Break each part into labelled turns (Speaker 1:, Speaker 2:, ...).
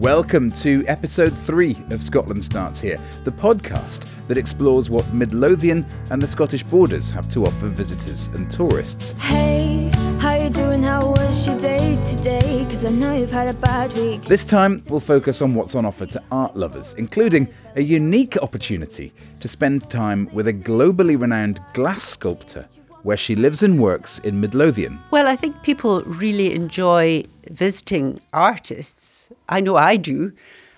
Speaker 1: Welcome to episode three of Scotland Starts Here, the podcast that explores what Midlothian and the Scottish borders have to offer visitors and tourists.
Speaker 2: Hey, how you doing? How was your day today? Cause I know you've had a bad week.
Speaker 1: This time, we'll focus on what's on offer to art lovers, including a unique opportunity to spend time with a globally renowned glass sculptor where she lives and works in Midlothian.
Speaker 3: Well, I think people really enjoy visiting artists. I know I do.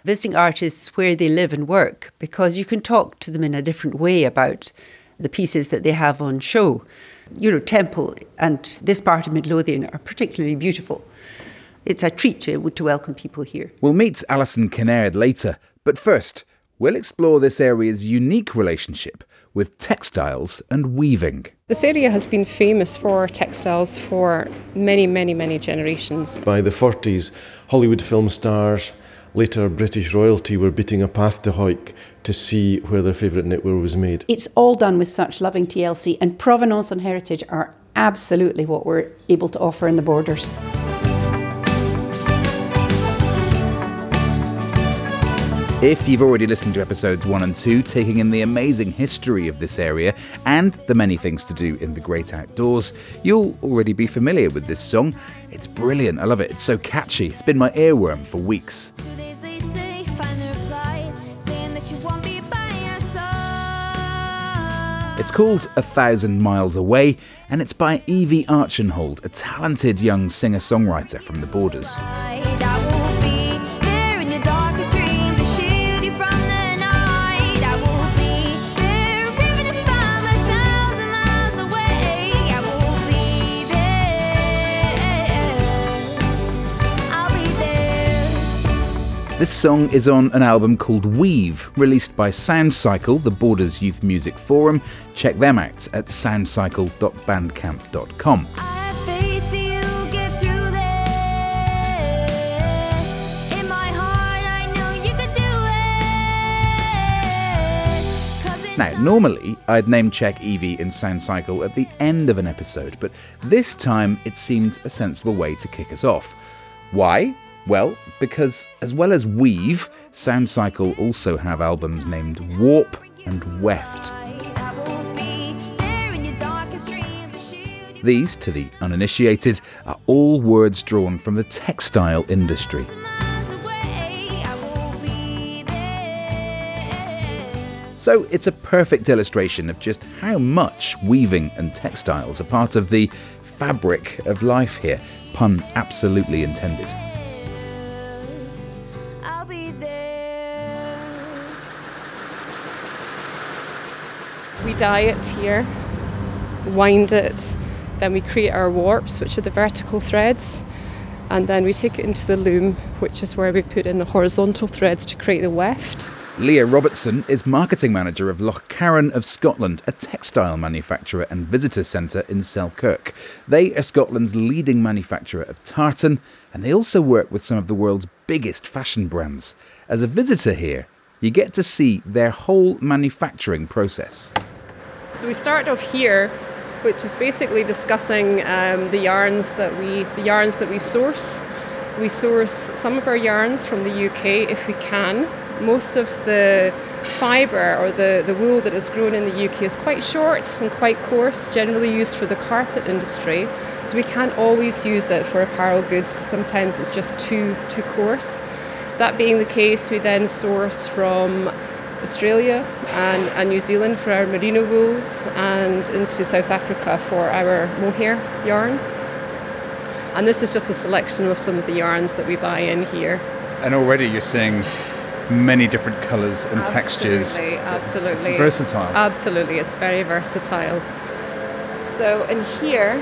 Speaker 3: Visiting artists where they live and work because you can talk to them in a different way about the pieces that they have on show. You know, Temple and this part of Midlothian are particularly beautiful. It's a treat to, to welcome people here.
Speaker 1: We'll meet Alison Kinnaird later, but first, we'll explore this area's unique relationship with textiles and weaving.
Speaker 4: This area has been famous for textiles for many, many, many generations.
Speaker 5: By the 40s, Hollywood film stars, later British royalty, were beating a path to Hawick to see where their favourite knitwear was made.
Speaker 6: It's all done with such loving TLC, and provenance and heritage are absolutely what we're able to offer in the borders.
Speaker 1: If you've already listened to episodes one and two, taking in the amazing history of this area and the many things to do in the great outdoors, you'll already be familiar with this song. It's brilliant. I love it. It's so catchy. It's been my earworm for weeks.
Speaker 2: Two days later, you find a reply saying that you won't be by your side.
Speaker 1: It's called A Thousand Miles Away, and it's by Evie Archenhold, a talented young singer songwriter from the borders. This song is on an album called Weave, released by Soundcycle, the Borders Youth Music Forum. Check them out at soundcycle.bandcamp.com.
Speaker 2: I have faith that you'll get through this. In my heart, I know you could do it. 'Cause it's
Speaker 1: Now, normally I'd name check Evie in Soundcycle at the end of an episode, but this time it seemed a sensible way to kick us off. Why? Well, because as well as Weave, Soundcycle also have albums named Warp and Weft. These, to the uninitiated, are all words drawn from the textile industry. So it's a perfect illustration of just how much weaving and textiles are part of the fabric of life here, pun absolutely intended.
Speaker 4: We dye it here, wind it, then we create our warps, which are the vertical threads, and then we take it into the loom, which is where we put in the horizontal threads to create the weft.
Speaker 1: Leah Robertson is marketing manager of Loch Lochcarron of Scotland, a textile manufacturer and visitor centre in Selkirk. They are Scotland's leading manufacturer of tartan, and they also work with some of the world's biggest fashion brands. As a visitor here, you get to see their whole manufacturing process.
Speaker 4: So we start off here, which is basically discussing um, the yarns that we the yarns that we source. We source some of our yarns from the UK if we can. Most of the fibre or the, the wool that is grown in the UK is quite short and quite coarse, generally used for the carpet industry. So we can't always use it for apparel goods because sometimes it's just too too coarse. That being the case, we then source from Australia and, and New Zealand for our merino wools and into South Africa for our mohair yarn. And this is just a selection of some of the yarns that we buy in here.
Speaker 7: And already you're seeing many different colours and textures.
Speaker 4: Absolutely, absolutely.
Speaker 7: It's versatile.
Speaker 4: Absolutely, it's very versatile. So in here,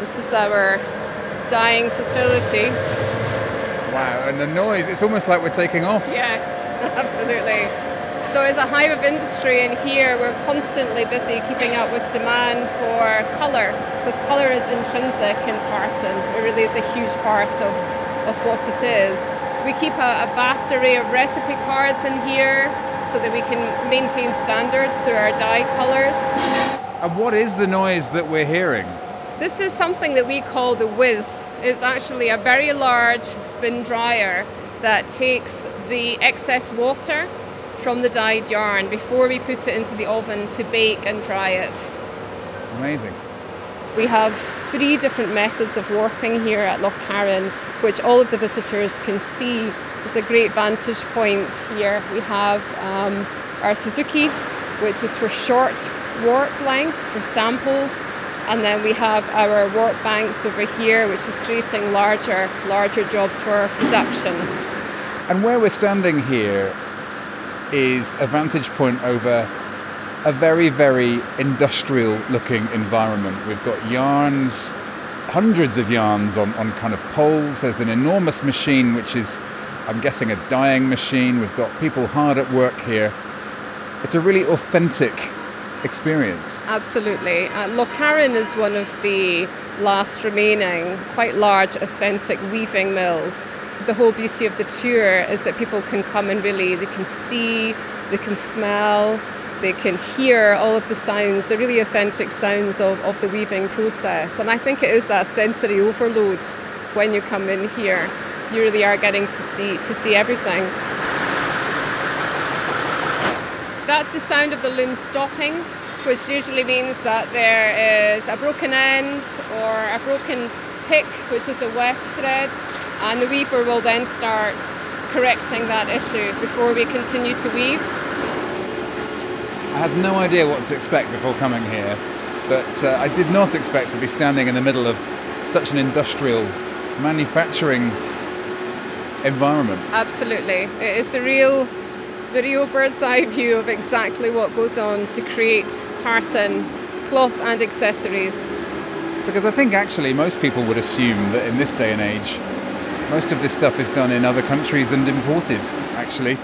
Speaker 4: this is our dyeing facility.
Speaker 7: wow, and the noise, it's almost like we're taking off.
Speaker 4: Yes, absolutely. So, as a hive of industry in here, we're constantly busy keeping up with demand for colour, because colour is intrinsic in tartan. It really is a huge part of, of what it is. We keep a, a vast array of recipe cards in here so that we can maintain standards through our dye colours.
Speaker 7: And what is the noise that we're hearing?
Speaker 4: This is something that we call the whiz. It's actually a very large spin dryer that takes the excess water from the dyed yarn before we put it into the oven to bake and dry it.
Speaker 1: Amazing.
Speaker 4: We have three different methods of warping here at Loch Carron, which all of the visitors can see. It's a great vantage point here. We have um, our Suzuki, which is for short warp lengths, for samples, and then we have our warp banks over here, which is creating larger, larger jobs for production.
Speaker 1: And where we're standing here is a vantage point over a very, very industrial looking environment. We've got yarns, hundreds of yarns on, on kind of poles. There's an enormous machine, which is, I'm guessing, a dyeing machine. We've got people hard at work here. It's a really authentic experience.
Speaker 4: Absolutely. Uh, Loch Carron is one of the last remaining quite large authentic weaving mills. The whole beauty of the tour is that people can come and really they can see, they can smell, they can hear all of the sounds, the really authentic sounds of, of the weaving process. And I think it is that sensory overload when you come in here. You really are getting to see to see everything. That's the sound of the loom stopping, which usually means that there is a broken end or a broken pick, which is a weft thread, and the weaver will then start correcting that issue before we continue to weave.
Speaker 1: I had no idea what to expect before coming here, but uh, I did not expect to be standing in the middle of such an industrial manufacturing environment.
Speaker 4: Absolutely. It is the real the real bird's eye view of exactly what goes on to create tartan, cloth and accessories.
Speaker 1: Because I think actually most people would assume that in this day and age, most of this stuff is done in other countries and imported, actually.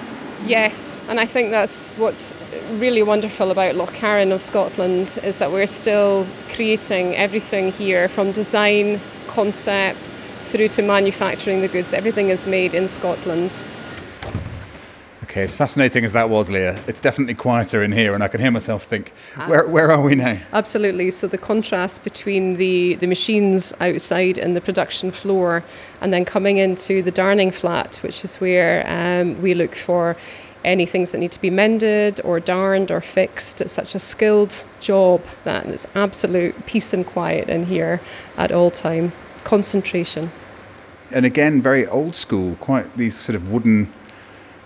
Speaker 4: Yes, and I think that's what's really wonderful about Loch Carron of Scotland is that we're still creating everything here from design, concept, through to manufacturing the goods. Everything is made in Scotland.
Speaker 1: Okay, as fascinating as that was, Leah, it's definitely quieter in here, and I can hear myself think, where, where are we now?
Speaker 4: Absolutely. So the contrast between the, the machines outside and the production floor, and then coming into the darning flat, which is where um, we look for any things that need to be mended or darned or fixed. It's such a skilled job that it's absolute peace and quiet in here at all time. Concentration.
Speaker 1: And again, very old school, quite these sort of wooden,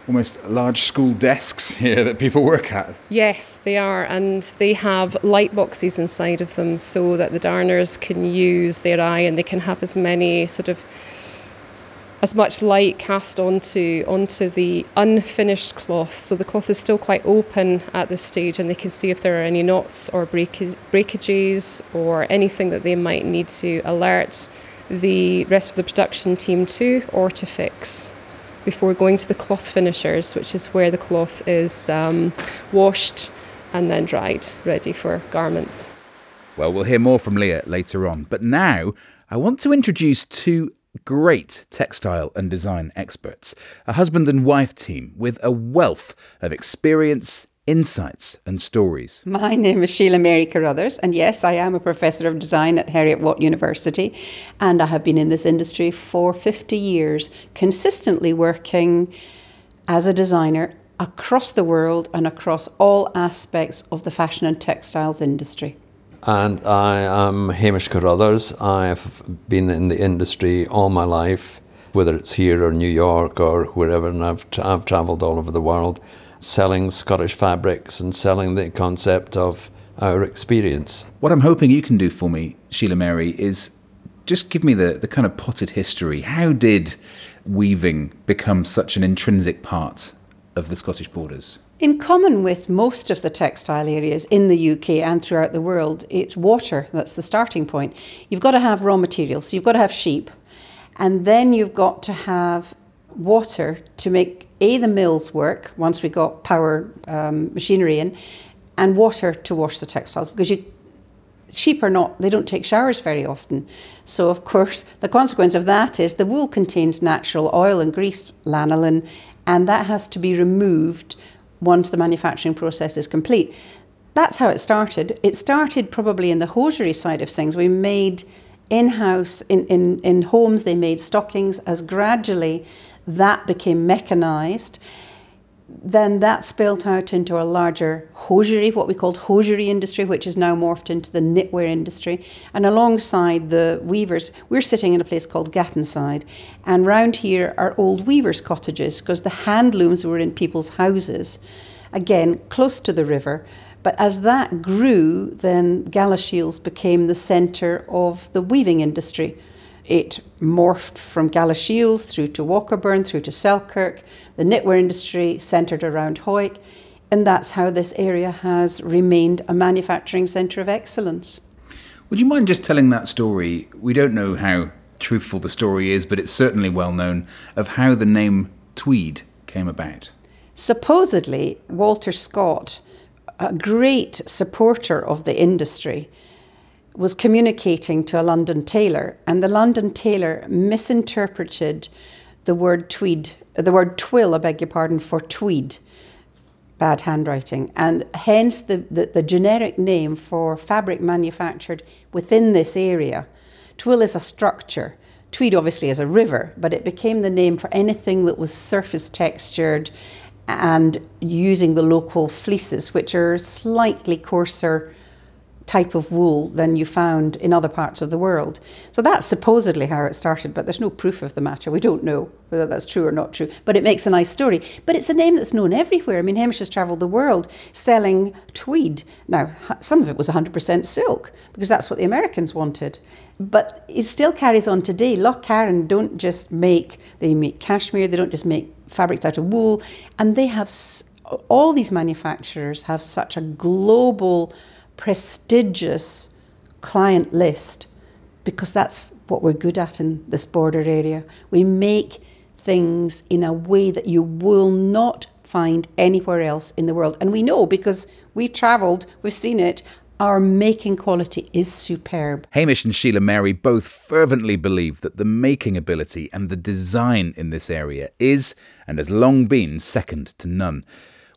Speaker 1: almost large school desks here that people work at.
Speaker 4: Yes, they are, and they have light boxes inside of them so that the darners can use their eye and they can have as many sort of as much light cast onto onto the unfinished cloth. So the cloth is still quite open at this stage, and they can see if there are any knots or breakage, breakages or anything that they might need to alert the rest of the production team to or to fix before going to the cloth finishers, which is where the cloth is um, washed and then dried, ready for garments.
Speaker 8: Well, we'll hear more from Leah later on. But now, I want to introduce two great textile and design experts, a husband and wife team with a wealth of experience, insights, and stories.
Speaker 3: My name is Sheila Mary Carruthers, and yes, I am a professor of design at Heriot Watt University, and I have been in this industry for 50 years, consistently working as a designer across the world and across all aspects of the fashion and textiles industry.
Speaker 9: And I am Hamish Carruthers. I've been in the industry all my life, whether it's here or New York or wherever, and I've, tra- I've travelled all over the world selling Scottish fabrics and selling the concept of our experience.
Speaker 8: What I'm hoping you can do for me, Sheila Mary, is just give me the, the kind of potted history. How did weaving become such an intrinsic part of the Scottish borders?
Speaker 3: In common with most of the textile areas in the UK and throughout the world, it's water that's the starting point. You've got to have raw materials, so you've got to have sheep, and then you've got to have water to make A, the mills work once we got power um, machinery in, and water to wash the textiles because you sheep are not they don't take showers very often. So of course the consequence of that is the wool contains natural oil and grease lanolin and that has to be removed once the manufacturing process is complete. That's how it started. It started probably in the hosiery side of things. We made in-house in, in, in homes they made stockings as gradually That became mechanised. Then that spilled out into a larger hosiery, what we called hosiery industry, which is now morphed into the knitwear industry. And alongside the weavers, we're sitting in a place called Gattonside. And round here are old weavers' cottages because the hand looms were in people's houses, again, close to the river. But as that grew, then Galashiels became the centre of the weaving industry. It morphed from Galashiels through to Walkerburn, through to Selkirk, the knitwear industry centred around Hawick, and that's how this area has remained a manufacturing centre of excellence.
Speaker 10: Would you mind just telling that story? We don't know how truthful the story is, but it's certainly well known of how the name Tweed came about.
Speaker 3: Supposedly, Walter Scott, a great supporter of the industry, was communicating to a London tailor, and the London tailor misinterpreted the word tweed, the word twill, I beg your pardon, for tweed. Bad handwriting, and hence the, the, the generic name for fabric manufactured within this area. Twill is a structure. Tweed obviously is a river, but it became the name for anything that was surface textured and using the local fleeces, which are slightly coarser type of wool than you found in other parts of the world. So that's supposedly how it started, but there's no proof of the matter. We don't know whether that's true or not true, but it makes a nice story. But it's a name that's known everywhere. I mean, Hamish has travelled the world selling tweed. Now, some of it was 100% silk because that's what the Americans wanted. But it still carries on today. Loch Carron don't just make, they make cashmere, they don't just make fabrics out of wool, and they have, all these manufacturers have such a global prestigious client list because that's what we're good at in this border area. We make things in a way that you will not find anywhere else in the world. And we know because we've travelled, we've seen it, our making quality is superb.
Speaker 1: Hamish and Sheila Mary both fervently believe that the making ability and the design in this area is and has long been second to none.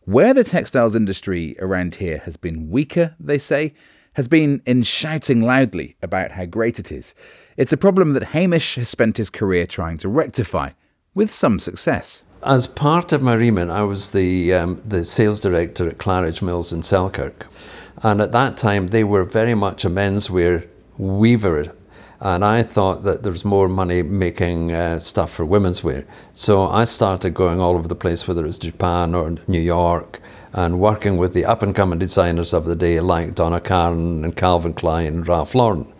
Speaker 1: Where the textiles industry around here has been weaker, they say, has been in shouting loudly about how great it is. It's a problem that Hamish has spent his career trying to rectify, with some success.
Speaker 9: As part of my remit, I was the, um, the sales director at Claridge Mills in Selkirk. And at that time, they were very much a menswear weaver. And I thought that there was more money making uh, stuff for women's wear. So I started going all over the place, whether it was Japan or New York, and working with the up and coming designers of the day like Donna Karan and Calvin Klein and Ralph Lauren.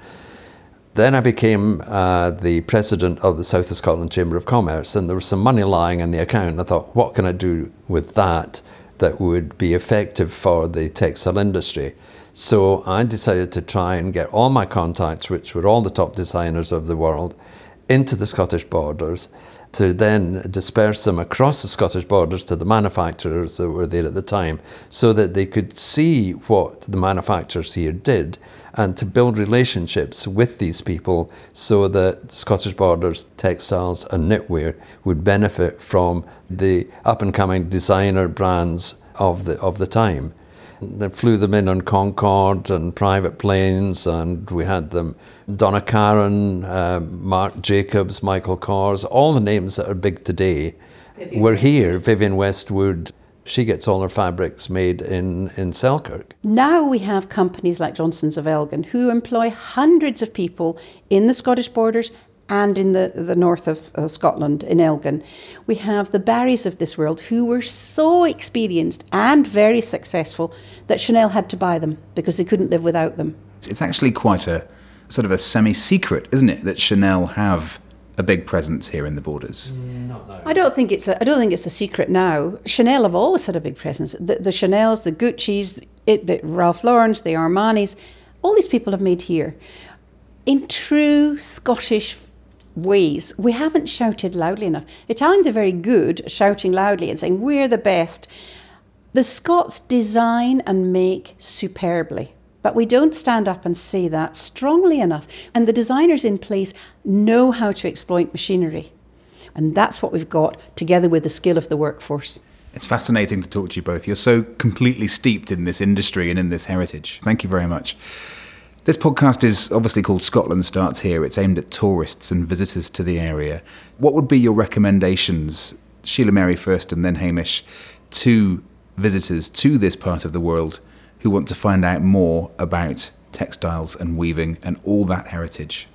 Speaker 9: Then I became uh, the president of the South of Scotland Chamber of Commerce, and there was some money lying in the account. I thought, what can I do with that that would be effective for the textile industry? So I decided to try and get all my contacts, which were all the top designers of the world, into the Scottish borders to then disperse them across the Scottish borders to the manufacturers that were there at the time so that they could see what the manufacturers here did and to build relationships with these people so that Scottish borders textiles and knitwear would benefit from the up and coming designer brands of the of the time. They flew them in on Concorde and private planes, and we had them. Donna Karan, uh, Marc Jacobs, Michael Kors, all the names that are big today were here. Vivienne Westwood, she gets all her fabrics made in, in Selkirk.
Speaker 3: Now we have companies like Johnstons of Elgin who employ hundreds of people in the Scottish borders and in the, the north of uh, Scotland, in Elgin. We have the Barries of this world who were so experienced and very successful that Chanel had to buy them because they couldn't live without them.
Speaker 10: It's actually quite a sort of a semi-secret, isn't it, that Chanel have a big presence here in the borders?
Speaker 3: I don't think it's a, I don't think it's a secret now. Chanel have always had a big presence. The, the Chanels, the Gucci's, it, the Ralph Lauren's, the Armani's, all these people have made here. In true Scottish ways, we haven't shouted loudly enough. Italians are very good at shouting loudly and saying, We're the best. The Scots design and make superbly. But we don't stand up and say that strongly enough. And the designers in place know how to exploit machinery. And that's what we've got together with the skill of the workforce.
Speaker 10: It's fascinating to talk to you both. You're so completely steeped in this industry and in this heritage. Thank you very much.
Speaker 1: This podcast is obviously called Scotland Starts Here. It's aimed at tourists and visitors to the area. What would be your recommendations, Sheila Mary first and then Hamish, to visitors to this part of the world who want to find out more about textiles and weaving and all that heritage?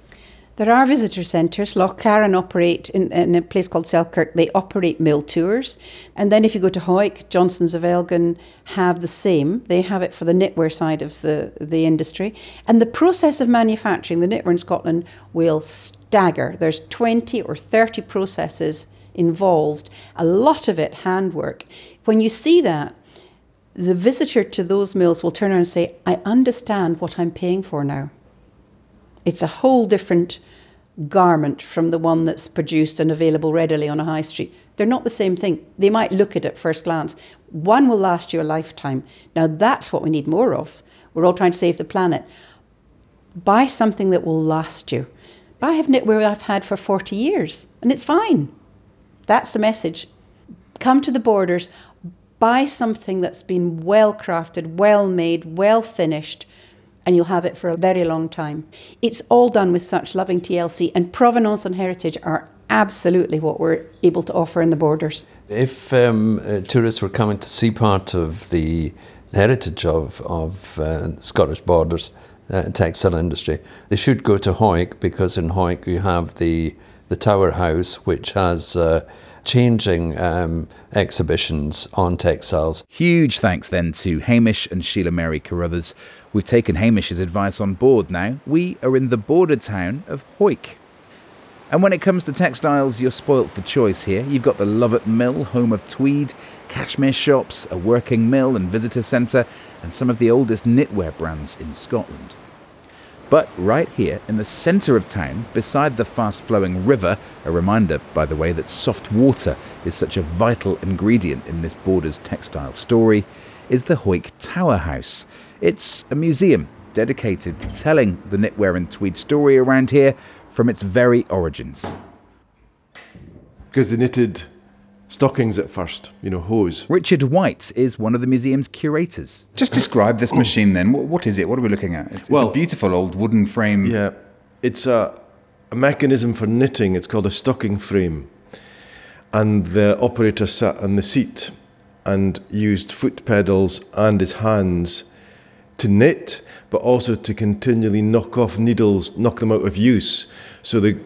Speaker 3: There are visitor centres. Loch Carron operate in, in a place called Selkirk. They operate mill tours. And then if you go to Hawick, Johnstons of Elgin have the same. They have it for the knitwear side of the, the industry. And the process of manufacturing the knitwear in Scotland will stagger. There's 20 or 30 processes involved, a lot of it handwork. When you see that, the visitor to those mills will turn around and say, I understand what I'm paying for now. It's a whole different garment from the one that's produced and available readily on a high street. They're not the same thing. They might look at it first glance. One will last you a lifetime. Now, that's what we need more of. We're all trying to save the planet. Buy something that will last you. I have knitwear I've had for 40 years, and it's fine. That's the message. Come to the borders, buy something that's been well crafted, well made, well finished, and you'll have it for a very long time. It's all done with such loving TLC, and provenance and heritage are absolutely what we're able to offer in the borders.
Speaker 9: If um, uh, tourists were coming to see part of the heritage of, of uh, Scottish borders, uh, textile industry, they should go to Hawick because in Hawick you have the, the Tower House, which has uh, changing um, exhibitions on textiles.
Speaker 11: Huge thanks then to Hamish and Sheila Mary Carruthers. We've taken Hamish's advice on board now. We are in the border town of Hawick. And when it comes to textiles, you're spoilt for choice here. You've got the Lovat Mill, home of tweed, cashmere shops, a working mill and visitor centre, and some of the oldest knitwear brands in Scotland. But right here in the centre of town, beside the fast flowing river, a reminder, by the way, that soft water is such a vital ingredient in this border's textile story, is the Hawick Tower House. It's a museum dedicated to telling the knitwear and tweed story around here from its very origins.
Speaker 5: Because they knitted stockings at first, you know, hose.
Speaker 11: Richard White is one of the museum's curators.
Speaker 1: Just describe this machine then. What, what is it? What are we looking at? It's, it's a beautiful old wooden frame.
Speaker 5: Yeah, it's a, a mechanism for knitting. It's called a stocking frame. And the operator sat on the seat and used foot pedals and his hands to knit, but also to continually knock off needles, knock them out of use. So the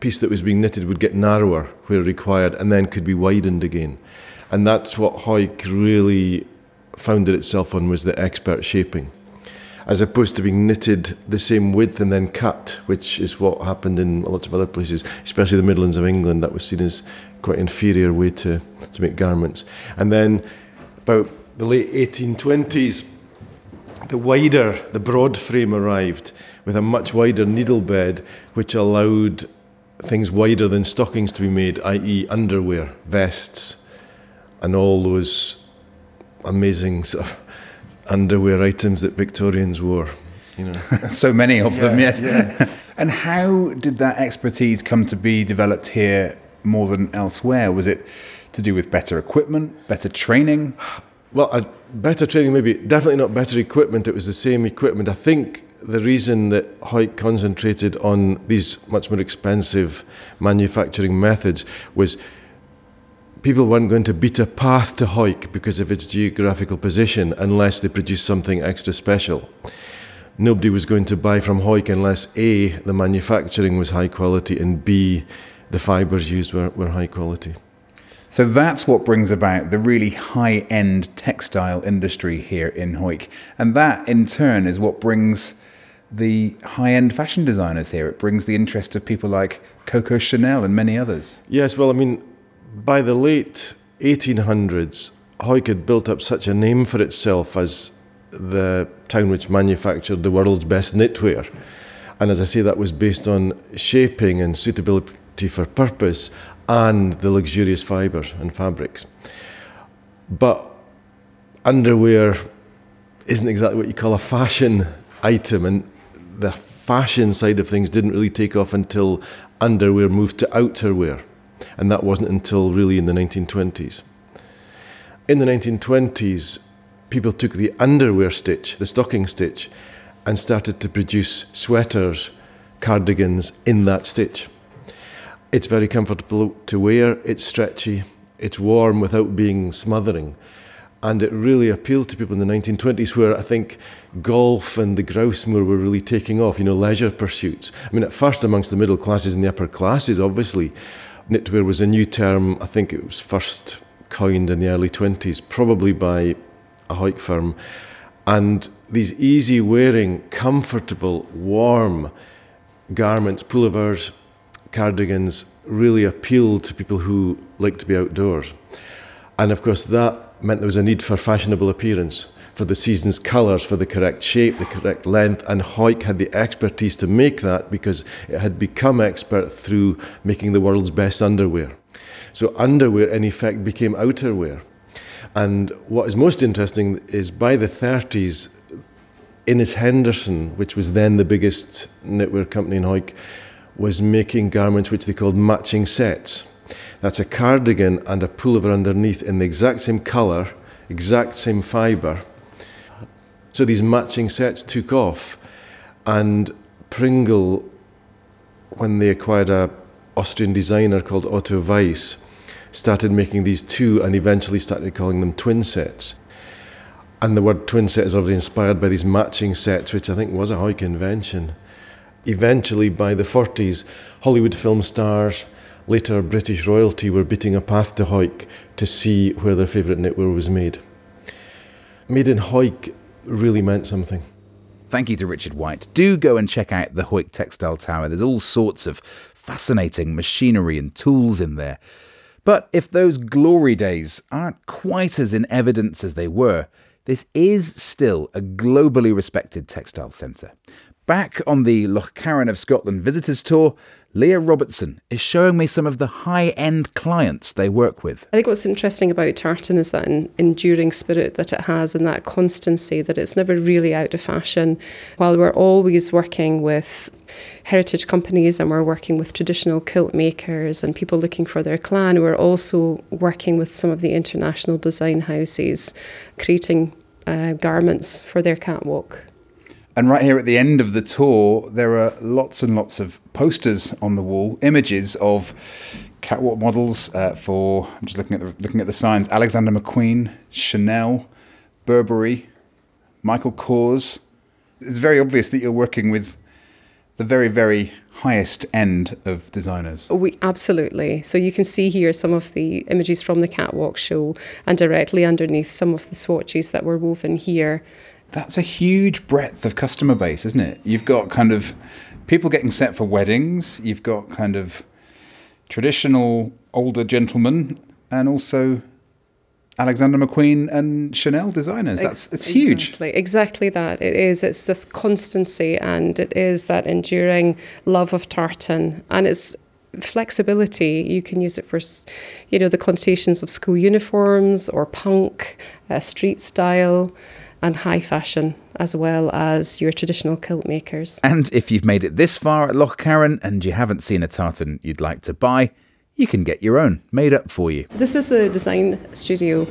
Speaker 5: piece that was being knitted would get narrower where required and then could be widened again. And that's what Hawick really founded itself on was the expert shaping as opposed to being knitted the same width and then cut, which is what happened in lots of other places, especially the Midlands of England. That was seen as quite inferior way to, to make garments. And then about the late 1820s, the wider, the broad frame arrived with a much wider needle bed, which allowed things wider than stockings to be made, i.e., underwear, vests, and all those amazing sort of underwear items that Victorians wore. You know.
Speaker 1: so many of them,
Speaker 5: Yeah,
Speaker 1: yes. and how did that expertise come to be developed here more than elsewhere? Was it to do with better equipment, better training?
Speaker 5: Well, uh, better training, maybe definitely not better equipment. It was the same equipment. I think the reason that Hawick concentrated on these much more expensive manufacturing methods was people weren't going to beat a path to Hawick because of its geographical position unless they produced something extra special. Nobody was going to buy from Hawick unless A, the manufacturing was high quality, and B, the fibres used were, were high quality.
Speaker 1: So that's what brings about the really high end textile industry here in Hawick. And that in turn is what brings the high end fashion designers here. It brings the interest of people like Coco Chanel and many others.
Speaker 5: Yes, well, I mean, by the late 1800s, Hawick had built up such a name for itself as the town which manufactured the world's best knitwear. And as I say, that was based on shaping and suitability for purpose and the luxurious fibres and fabrics. But underwear isn't exactly what you call a fashion item, and the fashion side of things didn't really take off until underwear moved to outerwear, and that wasn't until really in the 1920s. In the 1920s, people took the underwear stitch, the stocking stitch, and started to produce sweaters, cardigans in that stitch. It's very comfortable to wear, it's stretchy, it's warm without being smothering. And it really appealed to people in the 1920s, where I think golf and the grouse moor were really taking off, you know, leisure pursuits. I mean, at first amongst the middle classes and the upper classes, obviously, knitwear was a new term. I think it was first coined in the early 20s, probably by a Hawick firm. And these easy wearing, comfortable, warm garments, pullovers, cardigans, really appealed to people who liked to be outdoors. And of course, that meant there was a need for fashionable appearance, for the season's colours, for the correct shape, the correct length. And Hawick had the expertise to make that because it had become expert through making the world's best underwear. So, underwear, in effect, became outerwear. And what is most interesting is by the 30s, Innes Henderson, which was then the biggest knitwear company in Hawick, was making garments which they called matching sets. That's a cardigan and a pullover underneath in the exact same colour, exact same fibre. So these matching sets took off, and Pringle, when they acquired a Austrian designer called Otto Weiss, started making these two and eventually started calling them twin sets. And the word twin set is obviously inspired by these matching sets, which I think was a Hawick invention. Eventually, by the 40s, Hollywood film stars, later British royalty, were beating a path to Hawick to see where their favourite knitwear was made. Made in Hawick really meant something.
Speaker 1: Thank you to Richard White. Do go and check out the Hawick Textile Tower. There's all sorts of fascinating machinery and tools in there. But if those glory days aren't quite as in evidence as they were, this is still a globally respected textile centre. Back on the Loch Carron of Scotland visitors tour, Leah Robertson is showing me some of the high end clients they work with.
Speaker 4: I think what's interesting about tartan is that enduring spirit that it has and that constancy, that it's never really out of fashion. While we're always working with heritage companies and we're working with traditional kilt makers and people looking for their clan, we're also working with some of the international design houses, creating uh, garments for their catwalk.
Speaker 7: And right here at the end of the tour, there are lots and lots of posters on the wall, images of catwalk models uh, for. I'm just looking at the looking at the signs: Alexander McQueen, Chanel, Burberry, Michael Kors. It's very obvious that you're working with the very, very highest end of designers.
Speaker 4: We absolutely. So you can see here some of the images from the catwalk show, and directly underneath some of the swatches that were woven here.
Speaker 7: That's a huge breadth of customer base, isn't it? You've got kind of people getting set for weddings, you've got kind of traditional older gentlemen, and also Alexander McQueen and Chanel designers. That's it's huge.
Speaker 4: Exactly, exactly that. It is. It's this constancy, and it is that enduring love of tartan, and it's flexibility. You can use it for, you know, the connotations of school uniforms or punk, uh, street style, and high fashion, as well as your traditional kilt makers.
Speaker 1: And if you've made it this far at Loch Carron and you haven't seen a tartan you'd like to buy, you can get your own made up for you.
Speaker 4: This is the design studio.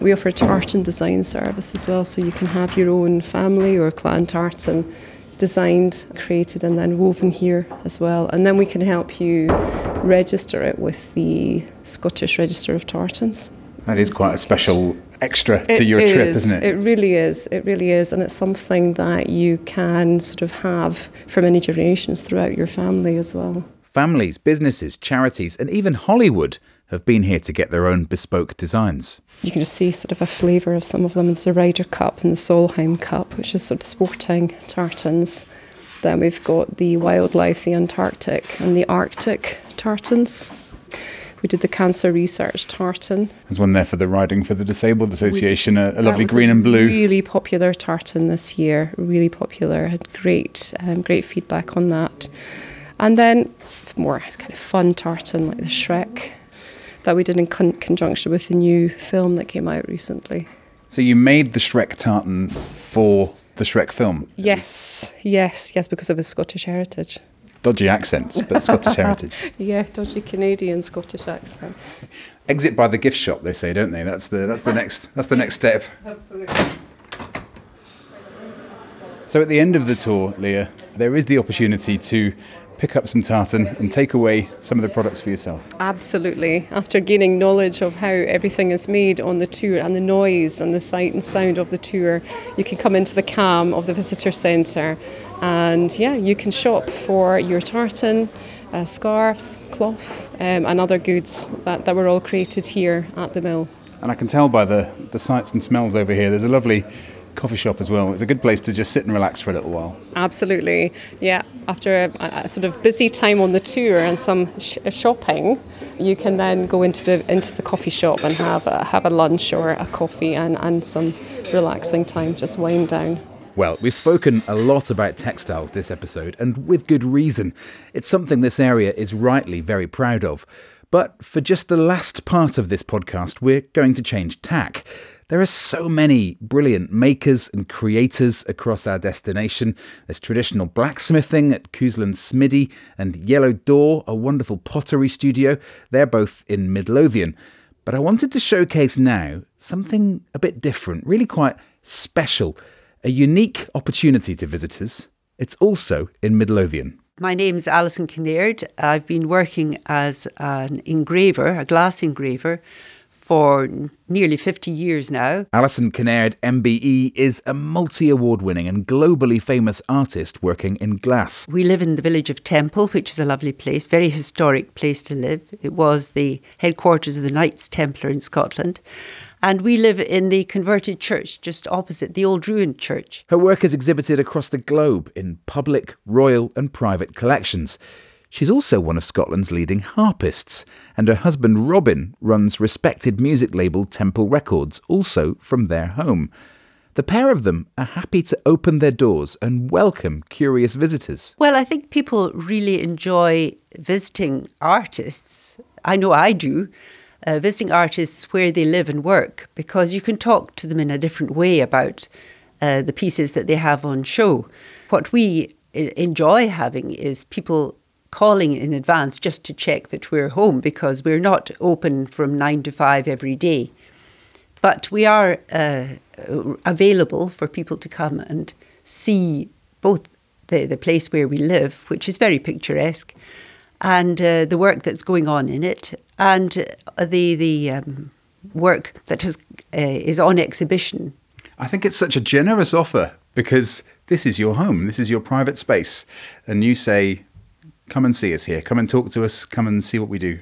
Speaker 4: We offer a tartan design service as well, so you can have your own family or clan tartan designed, created, and then woven here as well. And then we can help you register it with the Scottish Register of Tartans.
Speaker 7: That is quite a special extra to
Speaker 4: It
Speaker 7: your trip, isn't it?
Speaker 4: It really is. It really is. And it's something that you can sort of have for many generations throughout your family as well.
Speaker 1: Families, businesses, charities, and even Hollywood have been here to get their own bespoke designs.
Speaker 4: You can just see sort of a flavour of some of them. There's the Ryder Cup and the Solheim Cup, which is sort of sporting tartans. Then we've got the wildlife, the Antarctic, and the Arctic tartans. We did the cancer research tartan.
Speaker 7: There's one there for the Riding for the Disabled Association, a, a
Speaker 4: That
Speaker 7: lovely green and blue.
Speaker 4: Really popular tartan this year. Really popular. Had great, um, great feedback on that. And then more kind of fun tartan like the Shrek that we did in con- conjunction with the new film that came out recently.
Speaker 7: So you made the Shrek tartan for the Shrek film.
Speaker 4: Yes, yes, yes, because of his Scottish heritage.
Speaker 7: Dodgy accents, but Scottish heritage.
Speaker 4: Yeah, dodgy Canadian Scottish accent.
Speaker 7: Exit by the gift shop, they say, don't they? That's the that's the next that's the next step.
Speaker 4: Absolutely.
Speaker 7: So at the end of the tour, Leah, there is the opportunity to pick up some tartan and take away some of the products for yourself.
Speaker 4: Absolutely. After gaining knowledge of how everything is made on the tour and the noise and the sight and sound of the tour, you can come into the CAM of the visitor centre and yeah, you can shop for your tartan, uh, scarves, cloths, um, and other goods that, that were all created here at the mill.
Speaker 7: And I can tell by the, the sights and smells over here, there's a lovely coffee shop as well. It's a good place to just sit and relax for a little while.
Speaker 4: Absolutely, yeah. After a, a sort of busy time on the tour and some sh- uh, shopping, you can then go into the into the coffee shop and have a, have a lunch or a coffee and, and some relaxing time, just wind down.
Speaker 1: Well, we've spoken a lot about textiles this episode, and with good reason. It's something this area is rightly very proud of. But for just the last part of this podcast, we're going to change tack. There are so many brilliant makers and creators across our destination. There's traditional blacksmithing at Cousland Smiddy and Yellow Door, a wonderful pottery studio. They're both in Midlothian. But I wanted to showcase now something a bit different, really quite special, a unique opportunity to visitors. It's also in Midlothian.
Speaker 3: My name is Alison Kinnaird. I've been working as an engraver, a glass engraver, for nearly 50 years now.
Speaker 1: Alison Kinnaird, MBE, is a multi award winning and globally famous artist working in glass.
Speaker 3: We live in the village of Temple, which is a lovely place, very historic place to live. It was the headquarters of the Knights Templar in Scotland. And we live in the converted church just opposite the old ruined church.
Speaker 1: Her work is exhibited across the globe in public, royal, and private collections. She's also one of Scotland's leading harpists, and her husband Robin runs respected music label Temple Records, also from their home. The pair of them are happy to open their doors and welcome curious visitors.
Speaker 3: Well, I think people really enjoy visiting artists. I know I do. Uh, visiting artists where they live and work because you can talk to them in a different way about uh, the pieces that they have on show. What we e- enjoy having is people calling in advance just to check that we're home because we're not open from nine to five every day. But we are uh, available for people to come and see both the, the place where we live, which is very picturesque, and uh, the work that's going on in it, and uh, the the um, work that has uh, is on exhibition.
Speaker 7: I think it's such a generous offer because this is your home, this is your private space, and you say, "Come and see us here. Come and talk to us. Come and see what we do."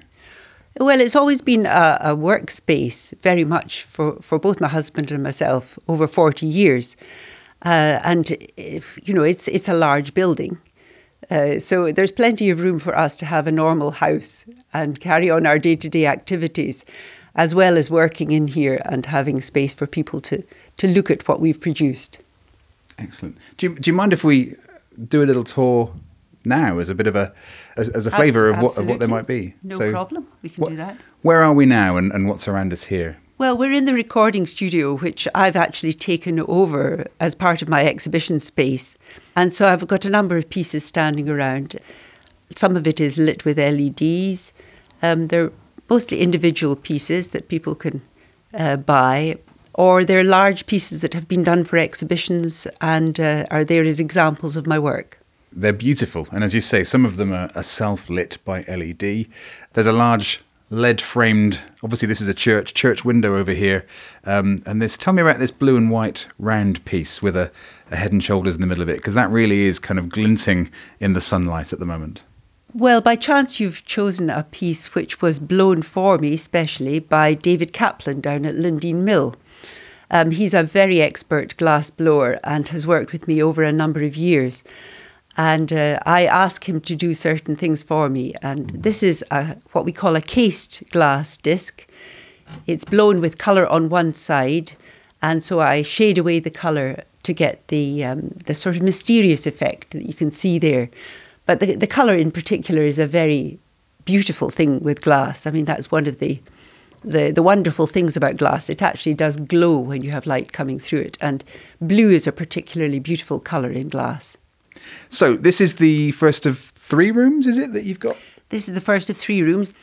Speaker 3: Well, it's always been a, a workspace, very much for, for both my husband and myself, over 40 years. Uh, and, eh, you know, it's, it's a large building. Uh, so there's plenty of room for us to have a normal house and carry on our day to day activities, as well as working in here and having space for people to, to look at what we've produced.
Speaker 7: Excellent. Do you, do you mind if we do a little tour now as a bit of a as, as a flavour of what of what there might be?
Speaker 3: No problem. We can
Speaker 7: what-
Speaker 3: do that.
Speaker 7: Where are we now, and, and what's around us here?
Speaker 3: Well, we're in the recording studio, which I've actually taken over as part of my exhibition space. And so I've got a number of pieces standing around. Some of it is lit with LEDs. Um, they're mostly individual pieces that people can uh, buy, or they're large pieces that have been done for exhibitions and uh, are there as examples of my work.
Speaker 7: They're beautiful, and as you say, some of them are, are self-lit by LED. There's a large lead-framed. Obviously, this is a church church window over here, um, and this. Tell me about this blue and white round piece with a, a head and shoulders in the middle of it, because that really is kind of glinting in the sunlight at the moment.
Speaker 3: Well, by chance, you've chosen a piece which was blown for me, especially by David Kaplan down at Lindean Mill. Um, he's a very expert glass blower and has worked with me over a number of years. And uh, I ask him to do certain things for me. And this is a, what we call a cased glass disc. It's blown with colour on one side, and so I shade away the colour to get the um, the sort of mysterious effect that you can see there. But the the colour in particular is a very beautiful thing with glass. I mean, that's one of the the the wonderful things about glass. It actually does glow when you have light coming through it, and blue is a particularly beautiful colour in glass.
Speaker 7: So this is the first of three rooms, is it that you've got?
Speaker 3: This is the first of three rooms.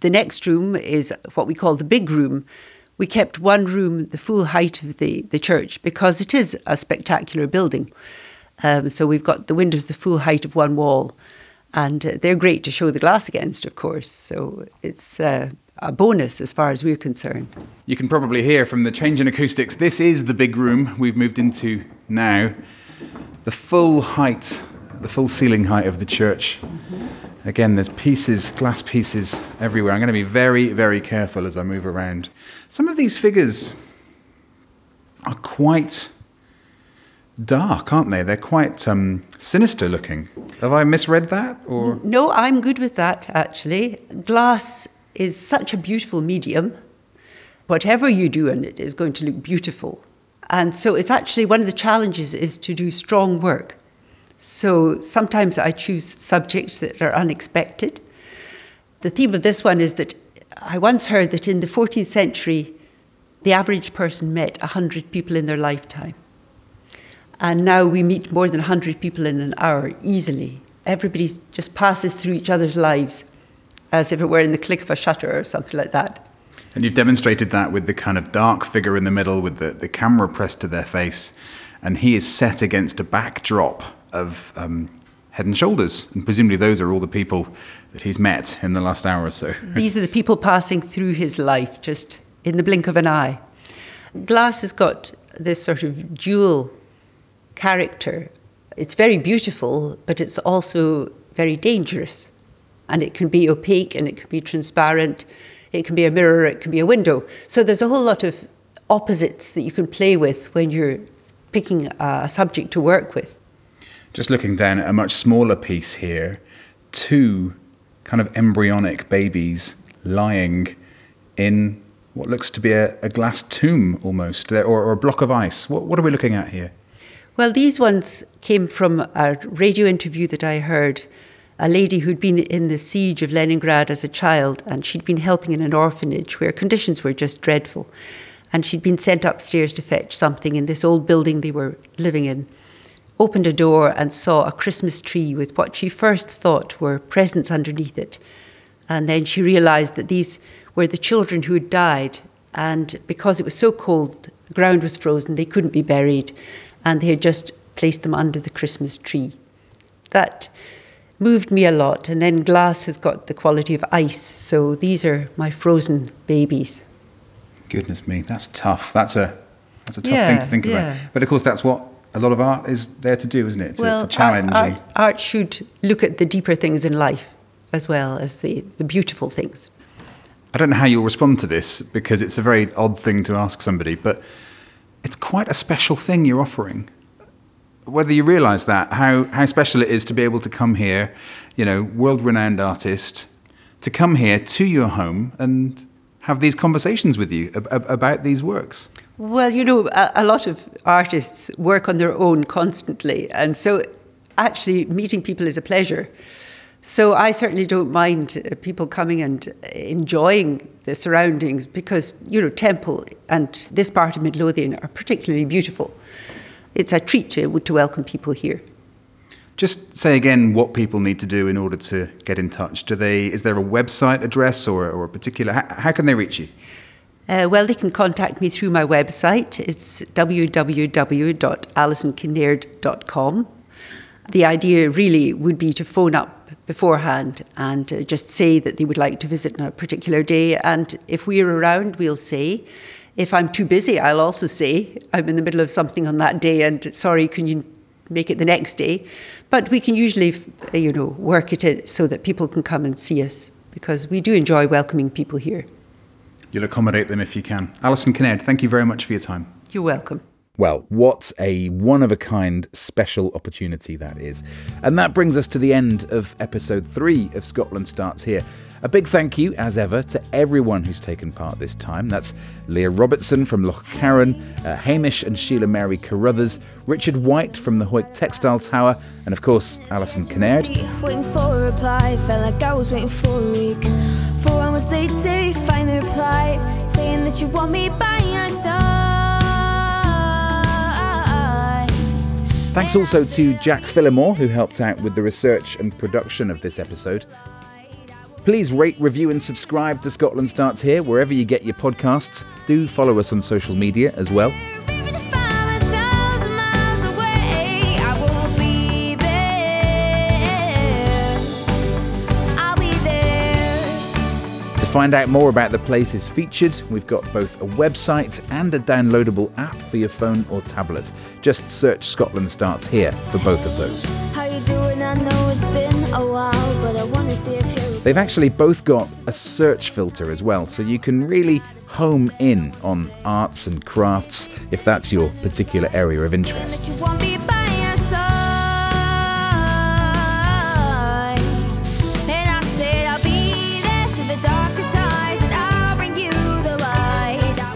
Speaker 3: The next room is what we call the big room. We kept one room the full height of the, the church because it is a spectacular building. Um, so we've got the windows the full height of one wall, and uh, they're great to show the glass against, of course. So it's uh, a bonus as far as we're concerned.
Speaker 1: You can probably hear from the change in acoustics. This is the big room we've moved into now. The full height, the full ceiling height of the church. Again, there's pieces, glass pieces everywhere. I'm going to be very, very careful as I move around. Some of these figures are quite dark, aren't they? They're quite um, sinister looking. Have I misread that? Or
Speaker 3: No, I'm good with that actually. Glass is such a beautiful medium. Whatever you do in it is going to look beautiful. And so it's actually one of the challenges is to do strong work. So sometimes I choose subjects that are unexpected. The theme of this one is that I once heard that in the 14th century, the average person met 100 people in their lifetime. And now we meet more than 100 people in an hour easily. Everybody just passes through each other's lives as if it were in the click of a shutter or something like that.
Speaker 1: And you've demonstrated that with the kind of dark figure in the middle with the, the camera pressed to their face. And he is set against a backdrop of um, head and shoulders. And presumably those are all the people that he's met in the last hour or so.
Speaker 3: These are the people passing through his life just in the blink of an eye. Glass has got this sort of dual character. It's very beautiful, but it's also very dangerous. And it can be opaque and it can be transparent. It can be a mirror, it can be a window. So there's a whole lot of opposites that you can play with when you're picking a subject to work with.
Speaker 1: Just looking down at a much smaller piece here, two kind of embryonic babies lying in what looks to be a, a glass tomb almost, uh, or, or a block of ice. What, what are we looking at here?
Speaker 3: Well, these ones came from a radio interview that I heard. A lady who'd been in the siege of Leningrad as a child, and she'd been helping in an orphanage where conditions were just dreadful. And she'd been sent upstairs to fetch something in this old building they were living in. Opened a door and saw a Christmas tree with what she first thought were presents underneath it. And then she realised that these were the children who had died. And because it was so cold, the ground was frozen, they couldn't be buried. And they had just placed them under the Christmas tree. That moved me a lot. And then glass has got the quality of ice. So these are my frozen babies.
Speaker 1: Goodness me, that's tough. That's a that's a tough
Speaker 3: Yeah,
Speaker 1: thing to think
Speaker 3: yeah.
Speaker 1: about. But of course, that's what a lot of art is there to do, isn't it? To,
Speaker 3: well,
Speaker 1: to challenge.
Speaker 3: Art, art, art should look at the deeper things in life as well as the, the beautiful things.
Speaker 1: I don't know how you'll respond to this because it's a very odd thing to ask somebody, but it's quite a special thing you're offering. Whether you realise that, how, how special it is to be able to come here, you know, world renowned artist, to come here to your home and have these conversations with you ab- about these works.
Speaker 3: Well, you know, a, a lot of artists work on their own constantly, and so actually meeting people is a pleasure. So I certainly don't mind uh, people coming and enjoying the surroundings because, you know, Temple and this part of Midlothian are particularly beautiful. It's a treat to, to welcome people here.
Speaker 1: Just say again what people need to do in order to get in touch. Do they? Is there a website address or, or a particular? How, how can they reach you?
Speaker 3: Uh, well, they can contact me through my website. It's www.alisonkinnaird.com. The idea really would be to phone up beforehand and uh, just say that they would like to visit on a particular day. And if we're around, we'll say. If I'm too busy, I'll also say I'm in the middle of something on that day and sorry, can you make it the next day? But we can usually, uh, you know, work it so that people can come and see us because we do enjoy welcoming people here.
Speaker 1: You'll accommodate them if you can. Alison Kinnaird, thank you very much for your time.
Speaker 3: You're welcome.
Speaker 12: Well, what a one of a kind special opportunity that is. And that brings us to the end of episode three of Scotland Starts Here. A big thank you, as ever, to everyone who's taken part this time. That's Leah Robertson from Loch Carron, uh, Hamish and Sheila Mary Carruthers, Richard White from the Hawick Textile Tower, and of course, Alison Kinnaird.
Speaker 2: Waiting for a reply, felt like I was waiting for a week. Four hours late find the reply, saying that you want me by your side.
Speaker 12: Thanks also to Jack Fillimore, who helped out with the research and production of this episode. Please rate, review, and subscribe to Scotland Starts Here wherever you get your podcasts. Do follow us on social media as well.
Speaker 1: find out more about the places featured, we've got both a website and a downloadable app for your phone or tablet. Just search Scotland Starts Here for both of those. They've actually both got a search filter as well, so you can really home in on arts and crafts if that's your particular area of interest.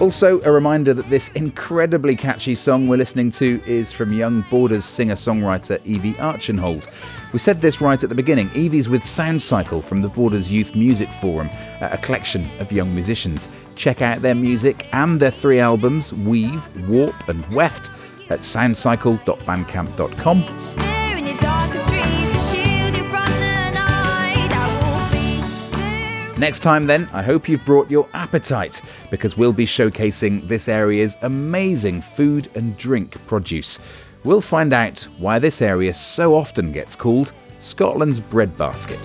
Speaker 1: Also, a reminder that this incredibly catchy song we're listening to is from Young Borders singer songwriter Evie Archenhold. We said this right at the beginning. Evie's with Sound Cycle from the Borders Youth Music Forum, a collection of young musicians. Check out their music and their three albums, Weave, Warp, and Weft, at soundcycle.bandcamp.com. Next time, then, I hope you've brought your appetite because we'll be showcasing this area's amazing food and drink produce. We'll find out why this area so often gets called Scotland's breadbasket.